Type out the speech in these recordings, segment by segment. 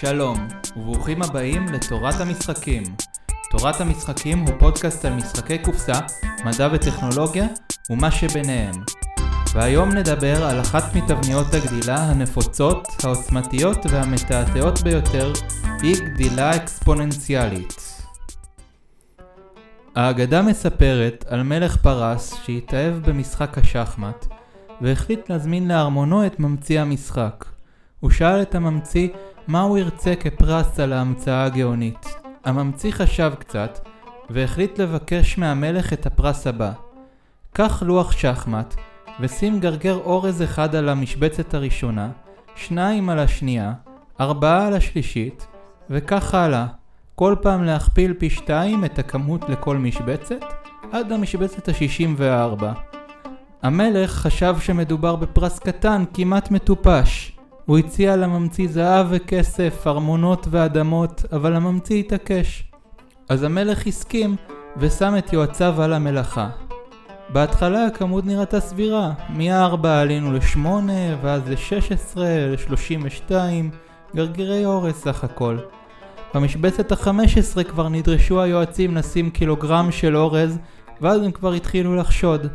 שלום, וברוכים הבאים לתורת המשחקים. תורת המשחקים הוא פודקאסט על משחקי קופסה, מדע וטכנולוגיה, ומה שביניהם. והיום נדבר על אחת מתבניות הגדילה הנפוצות, העוצמתיות והמתעתעות ביותר, היא גדילה אקספוננציאלית. האגדה מספרת על מלך פרס שהתאהב במשחק השחמט, והחליט להזמין לארמונו את ממציא המשחק. הוא שאל את הממציא מה הוא ירצה כפרס על ההמצאה הגאונית. הממציא חשב קצת, והחליט לבקש מהמלך את הפרס הבא. קח לוח שחמט, ושים גרגר אורז אחד על המשבצת הראשונה, שניים על השנייה, ארבעה על השלישית, וכך הלאה. כל פעם להכפיל פי שתיים את הכמות לכל משבצת, עד למשבצת ה-64. המלך חשב שמדובר בפרס קטן, כמעט מטופש. הוא הציע לממציא זהב וכסף, ארמונות ואדמות, אבל הממציא התעקש. אז המלך הסכים, ושם את יועציו על המלאכה. בהתחלה הכמות נראתה סבירה, מ-4 עלינו ל-8, ואז ל-16, ל-32, גרגירי אורז סך הכל. במשבצת ה-15 כבר נדרשו היועצים לשים קילוגרם של אורז, ואז הם כבר התחילו לחשוד.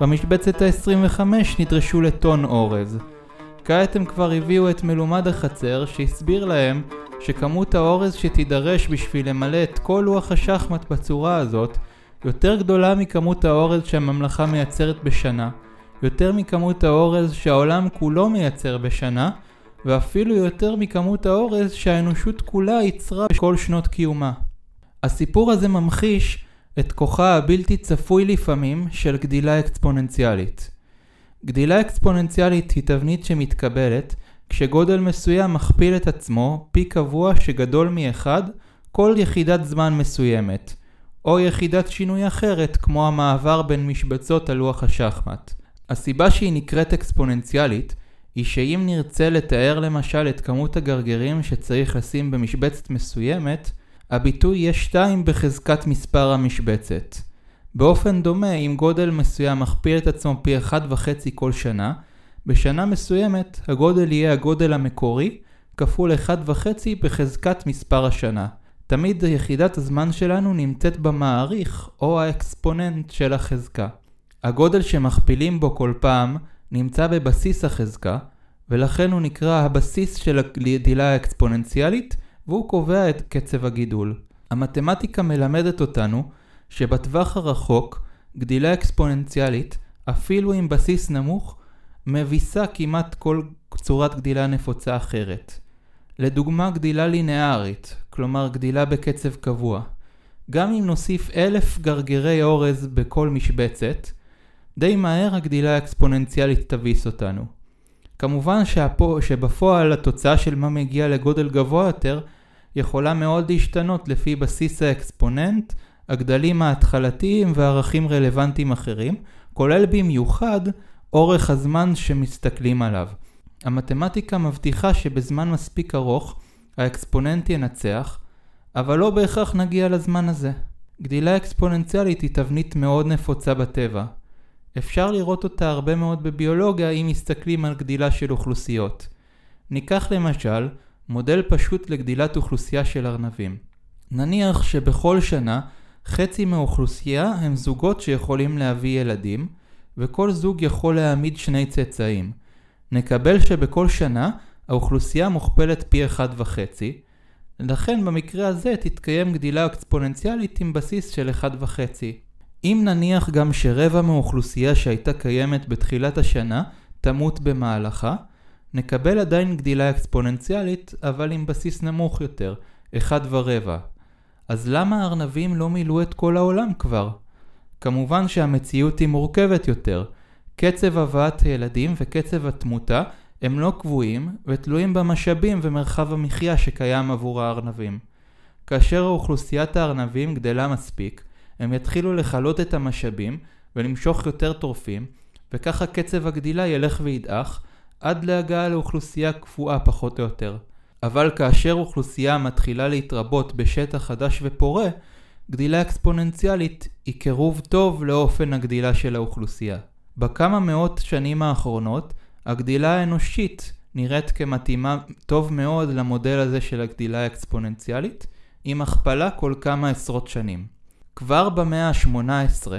במשבצת ה-25 נדרשו לטון אורז. כעת הם כבר הביאו את מלומד החצר שהסביר להם שכמות האורז שתידרש בשביל למלא את כל לוח השחמט בצורה הזאת יותר גדולה מכמות האורז שהממלכה מייצרת בשנה, יותר מכמות האורז שהעולם כולו מייצר בשנה, ואפילו יותר מכמות האורז שהאנושות כולה ייצרה בכל שנות קיומה. הסיפור הזה ממחיש את כוחה הבלתי צפוי לפעמים של גדילה אקספוננציאלית. גדילה אקספוננציאלית היא תבנית שמתקבלת כשגודל מסוים מכפיל את עצמו פי קבוע שגדול מאחד כל יחידת זמן מסוימת, או יחידת שינוי אחרת כמו המעבר בין משבצות על לוח השחמט. הסיבה שהיא נקראת אקספוננציאלית היא שאם נרצה לתאר למשל את כמות הגרגרים שצריך לשים במשבצת מסוימת, הביטוי יהיה 2 בחזקת מספר המשבצת. באופן דומה, אם גודל מסוים מכפיל את עצמו פי 1.5 כל שנה, בשנה מסוימת הגודל יהיה הגודל המקורי כפול 1.5 בחזקת מספר השנה. תמיד יחידת הזמן שלנו נמצאת במעריך או האקספוננט של החזקה. הגודל שמכפילים בו כל פעם נמצא בבסיס החזקה, ולכן הוא נקרא הבסיס של הגדילה האקספוננציאלית, והוא קובע את קצב הגידול. המתמטיקה מלמדת אותנו שבטווח הרחוק, גדילה אקספוננציאלית, אפילו עם בסיס נמוך, מביסה כמעט כל צורת גדילה נפוצה אחרת. לדוגמה גדילה לינארית, כלומר גדילה בקצב קבוע. גם אם נוסיף אלף גרגרי אורז בכל משבצת, די מהר הגדילה האקספוננציאלית תביס אותנו. כמובן שהפו, שבפועל התוצאה של מה מגיע לגודל גבוה יותר יכולה מאוד להשתנות לפי בסיס האקספוננט, הגדלים ההתחלתיים וערכים רלוונטיים אחרים, כולל במיוחד אורך הזמן שמסתכלים עליו. המתמטיקה מבטיחה שבזמן מספיק ארוך האקספוננט ינצח, אבל לא בהכרח נגיע לזמן הזה. גדילה אקספוננציאלית היא תבנית מאוד נפוצה בטבע. אפשר לראות אותה הרבה מאוד בביולוגיה אם מסתכלים על גדילה של אוכלוסיות. ניקח למשל מודל פשוט לגדילת אוכלוסייה של ארנבים. נניח שבכל שנה חצי מהאוכלוסייה הם זוגות שיכולים להביא ילדים, וכל זוג יכול להעמיד שני צאצאים. נקבל שבכל שנה האוכלוסייה מוכפלת פי אחד וחצי, לכן במקרה הזה תתקיים גדילה אקספוננציאלית עם בסיס של אחד וחצי. אם נניח גם שרבע מהאוכלוסייה שהייתה קיימת בתחילת השנה תמות במהלכה, נקבל עדיין גדילה אקספוננציאלית אבל עם בסיס נמוך יותר, אחד ורבע. אז למה הארנבים לא מילאו את כל העולם כבר? כמובן שהמציאות היא מורכבת יותר. קצב הבאת הילדים וקצב התמותה הם לא קבועים ותלויים במשאבים ומרחב המחיה שקיים עבור הארנבים. כאשר אוכלוסיית הארנבים גדלה מספיק, הם יתחילו לכלות את המשאבים ולמשוך יותר טורפים, וככה קצב הגדילה ילך וידעך עד להגעה לאוכלוסייה קבועה פחות או יותר. אבל כאשר אוכלוסייה מתחילה להתרבות בשטח חדש ופורה, גדילה אקספוננציאלית היא קירוב טוב לאופן הגדילה של האוכלוסייה. בכמה מאות שנים האחרונות, הגדילה האנושית נראית כמתאימה טוב מאוד למודל הזה של הגדילה האקספוננציאלית, עם הכפלה כל כמה עשרות שנים. כבר במאה ה-18,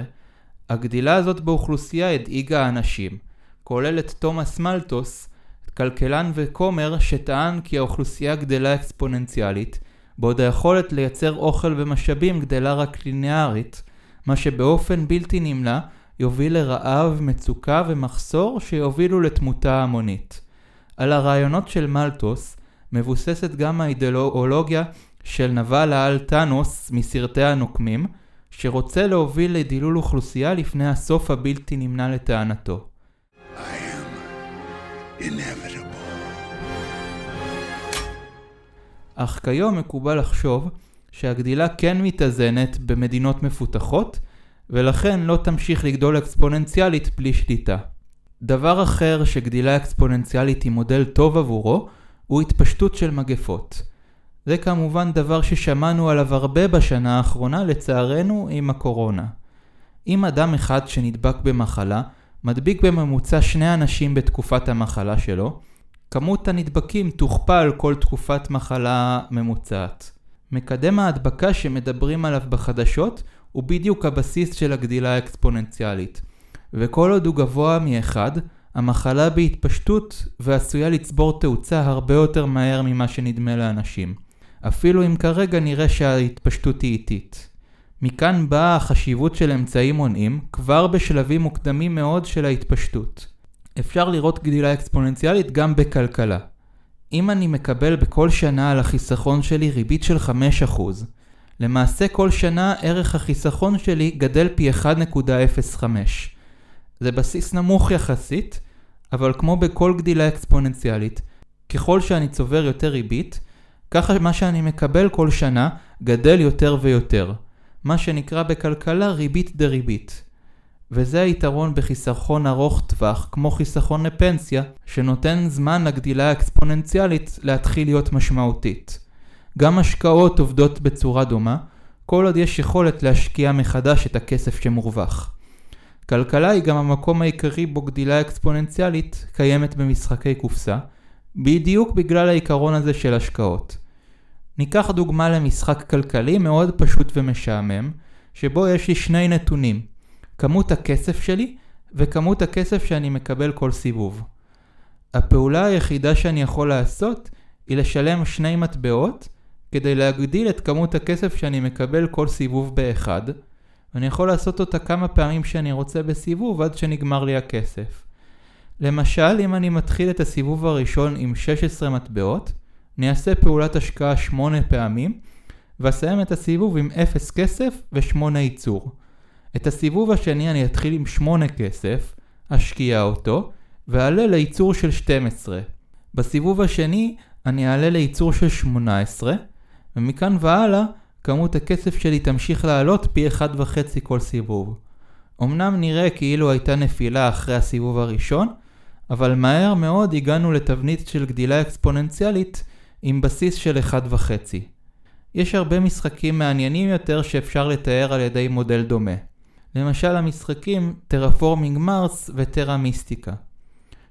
הגדילה הזאת באוכלוסייה הדאיגה אנשים, כולל את תומאס מלטוס, כלכלן וכומר שטען כי האוכלוסייה גדלה אקספוננציאלית, בעוד היכולת לייצר אוכל ומשאבים גדלה רק ליניארית, מה שבאופן בלתי נמנע יוביל לרעב, מצוקה ומחסור שיובילו לתמותה המונית. על הרעיונות של מלטוס מבוססת גם האידיאולוגיה של נבל העל טאנוס מסרטי הנוקמים, שרוצה להוביל לדילול אוכלוסייה לפני הסוף הבלתי נמנע לטענתו. אך כיום מקובל לחשוב שהגדילה כן מתאזנת במדינות מפותחות, ולכן לא תמשיך לגדול אקספוננציאלית בלי שליטה. דבר אחר שגדילה אקספוננציאלית היא מודל טוב עבורו, הוא התפשטות של מגפות. זה כמובן דבר ששמענו עליו הרבה בשנה האחרונה, לצערנו, עם הקורונה. אם אדם אחד שנדבק במחלה, מדביק בממוצע שני אנשים בתקופת המחלה שלו, כמות הנדבקים תוכפל כל תקופת מחלה ממוצעת. מקדם ההדבקה שמדברים עליו בחדשות הוא בדיוק הבסיס של הגדילה האקספוננציאלית. וכל עוד הוא גבוה מאחד, המחלה בהתפשטות ועשויה לצבור תאוצה הרבה יותר מהר ממה שנדמה לאנשים. אפילו אם כרגע נראה שההתפשטות היא איטית. מכאן באה החשיבות של אמצעים מונעים כבר בשלבים מוקדמים מאוד של ההתפשטות. אפשר לראות גדילה אקספוננציאלית גם בכלכלה. אם אני מקבל בכל שנה על החיסכון שלי ריבית של 5%, למעשה כל שנה ערך החיסכון שלי גדל פי 1.05. זה בסיס נמוך יחסית, אבל כמו בכל גדילה אקספוננציאלית, ככל שאני צובר יותר ריבית, ככה מה שאני מקבל כל שנה גדל יותר ויותר. מה שנקרא בכלכלה ריבית דריבית. וזה היתרון בחיסכון ארוך טווח, כמו חיסכון לפנסיה, שנותן זמן לגדילה האקספוננציאלית להתחיל להיות משמעותית. גם השקעות עובדות בצורה דומה, כל עוד יש יכולת להשקיע מחדש את הכסף שמורווח. כלכלה היא גם המקום העיקרי בו גדילה אקספוננציאלית קיימת במשחקי קופסה, בדיוק בגלל העיקרון הזה של השקעות. ניקח דוגמה למשחק כלכלי מאוד פשוט ומשעמם, שבו יש לי שני נתונים, כמות הכסף שלי וכמות הכסף שאני מקבל כל סיבוב. הפעולה היחידה שאני יכול לעשות היא לשלם שני מטבעות כדי להגדיל את כמות הכסף שאני מקבל כל סיבוב באחד, ואני יכול לעשות אותה כמה פעמים שאני רוצה בסיבוב עד שנגמר לי הכסף. למשל, אם אני מתחיל את הסיבוב הראשון עם 16 מטבעות, אני אעשה פעולת השקעה 8 פעמים, ואסיים את הסיבוב עם 0 כסף ו-8 ייצור. את הסיבוב השני אני אתחיל עם 8 כסף, אשקיע אותו, ואעלה לייצור של 12. בסיבוב השני אני אעלה לייצור של 18, ומכאן והלאה כמות הכסף שלי תמשיך לעלות פי 1.5 כל סיבוב. אמנם נראה כאילו הייתה נפילה אחרי הסיבוב הראשון, אבל מהר מאוד הגענו לתבנית של גדילה אקספוננציאלית עם בסיס של 1.5. יש הרבה משחקים מעניינים יותר שאפשר לתאר על ידי מודל דומה. למשל המשחקים Terraforming Mars ו Terra Mystica.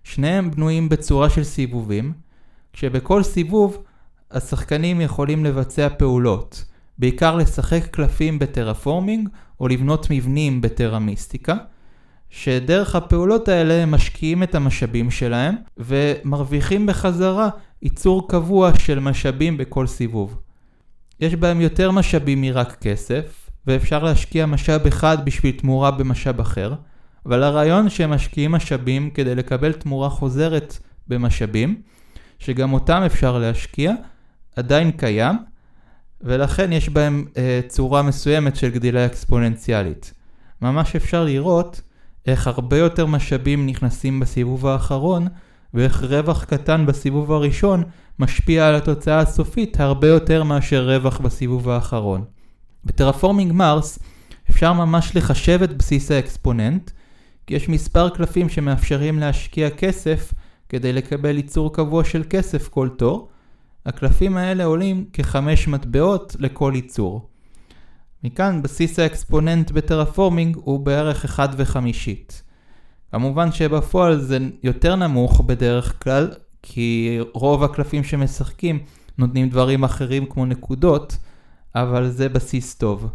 שניהם בנויים בצורה של סיבובים, כשבכל סיבוב השחקנים יכולים לבצע פעולות, בעיקר לשחק קלפים ב Terraforming או לבנות מבנים ב Terra Mystica, שדרך הפעולות האלה הם משקיעים את המשאבים שלהם ומרוויחים בחזרה ייצור קבוע של משאבים בכל סיבוב. יש בהם יותר משאבים מרק כסף, ואפשר להשקיע משאב אחד בשביל תמורה במשאב אחר, אבל הרעיון שהם משקיעים משאבים כדי לקבל תמורה חוזרת במשאבים, שגם אותם אפשר להשקיע, עדיין קיים, ולכן יש בהם אה, צורה מסוימת של גדילה אקספוננציאלית. ממש אפשר לראות איך הרבה יותר משאבים נכנסים בסיבוב האחרון, ואיך רווח קטן בסיבוב הראשון משפיע על התוצאה הסופית הרבה יותר מאשר רווח בסיבוב האחרון. ב Terraforming Mars אפשר ממש לחשב את בסיס האקספוננט, כי יש מספר קלפים שמאפשרים להשקיע כסף כדי לקבל ייצור קבוע של כסף כל תור. הקלפים האלה עולים כחמש מטבעות לכל ייצור. מכאן בסיס האקספוננט ב Terraforming הוא בערך 1 וחמישית. כמובן שבפועל זה יותר נמוך בדרך כלל, כי רוב הקלפים שמשחקים נותנים דברים אחרים כמו נקודות, אבל זה בסיס טוב.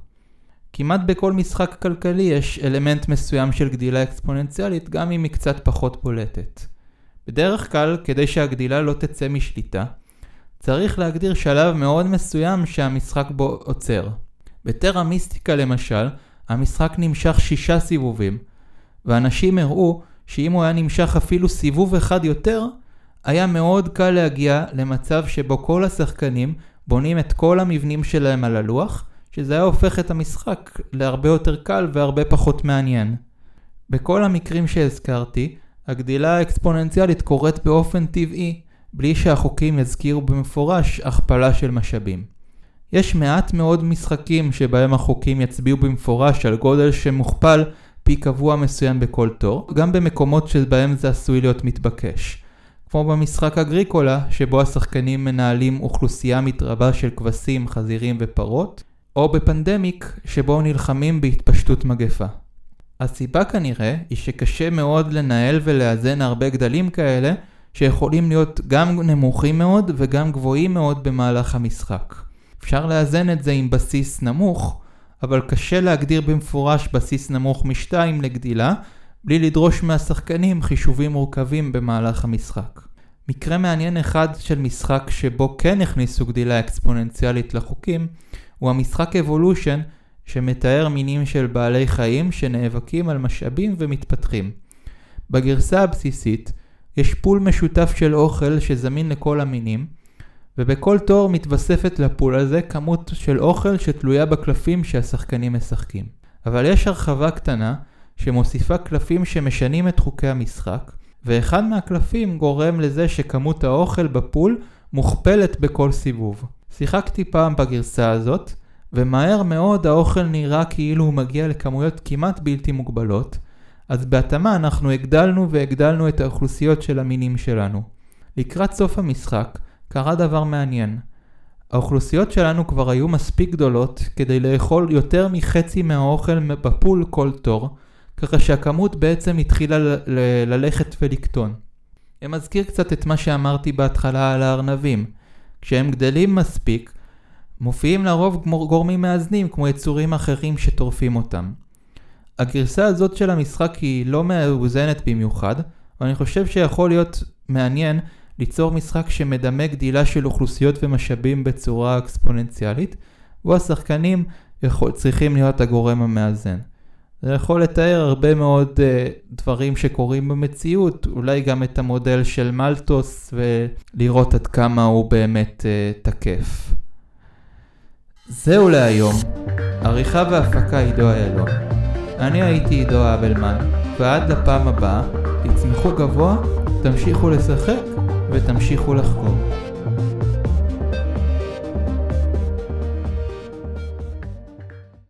כמעט בכל משחק כלכלי יש אלמנט מסוים של גדילה אקספוננציאלית, גם אם היא קצת פחות בולטת. בדרך כלל, כדי שהגדילה לא תצא משליטה, צריך להגדיר שלב מאוד מסוים שהמשחק בו עוצר. בטרה מיסטיקה למשל, המשחק נמשך שישה סיבובים, ואנשים הראו שאם הוא היה נמשך אפילו סיבוב אחד יותר, היה מאוד קל להגיע למצב שבו כל השחקנים בונים את כל המבנים שלהם על הלוח, שזה היה הופך את המשחק להרבה יותר קל והרבה פחות מעניין. בכל המקרים שהזכרתי, הגדילה האקספוננציאלית קורית באופן טבעי, בלי שהחוקים יזכירו במפורש הכפלה של משאבים. יש מעט מאוד משחקים שבהם החוקים יצביעו במפורש על גודל שמוכפל פי קבוע מסוים בכל תור, גם במקומות שבהם זה עשוי להיות מתבקש. כמו במשחק אגריקולה, שבו השחקנים מנהלים אוכלוסייה מתרבה של כבשים, חזירים ופרות, או בפנדמיק, שבו נלחמים בהתפשטות מגפה. הסיבה כנראה היא שקשה מאוד לנהל ולאזן הרבה גדלים כאלה, שיכולים להיות גם נמוכים מאוד וגם גבוהים מאוד במהלך המשחק. אפשר לאזן את זה עם בסיס נמוך, אבל קשה להגדיר במפורש בסיס נמוך משתיים לגדילה, בלי לדרוש מהשחקנים חישובים מורכבים במהלך המשחק. מקרה מעניין אחד של משחק שבו כן הכניסו גדילה אקספוננציאלית לחוקים, הוא המשחק אבולושן שמתאר מינים של בעלי חיים שנאבקים על משאבים ומתפתחים. בגרסה הבסיסית יש פול משותף של אוכל שזמין לכל המינים, ובכל תור מתווספת לפול הזה כמות של אוכל שתלויה בקלפים שהשחקנים משחקים. אבל יש הרחבה קטנה שמוסיפה קלפים שמשנים את חוקי המשחק, ואחד מהקלפים גורם לזה שכמות האוכל בפול מוכפלת בכל סיבוב. שיחקתי פעם בגרסה הזאת, ומהר מאוד האוכל נראה כאילו הוא מגיע לכמויות כמעט בלתי מוגבלות, אז בהתאמה אנחנו הגדלנו והגדלנו את האוכלוסיות של המינים שלנו. לקראת סוף המשחק קרה דבר מעניין. האוכלוסיות שלנו כבר היו מספיק גדולות כדי לאכול יותר מחצי מהאוכל בפול כל תור, ככה שהכמות בעצם התחילה ללכת ולקטון. אני מזכיר קצת את מה שאמרתי בהתחלה על הארנבים. כשהם גדלים מספיק, מופיעים לרוב גורמים מאזנים כמו יצורים אחרים שטורפים אותם. הגרסה הזאת של המשחק היא לא מאוזנת במיוחד, אבל אני חושב שיכול להיות מעניין ליצור משחק שמדמה גדילה של אוכלוסיות ומשאבים בצורה אקספוננציאלית, בו השחקנים יכול, צריכים להיות הגורם המאזן. זה יכול לתאר הרבה מאוד uh, דברים שקורים במציאות, אולי גם את המודל של מלטוס ולראות עד כמה הוא באמת uh, תקף. זהו להיום. עריכה והפקה עידו איילון. אני הייתי עידו אבלמן, ועד לפעם הבאה, תצמחו גבוה, תמשיכו לשחק ותמשיכו לחקור.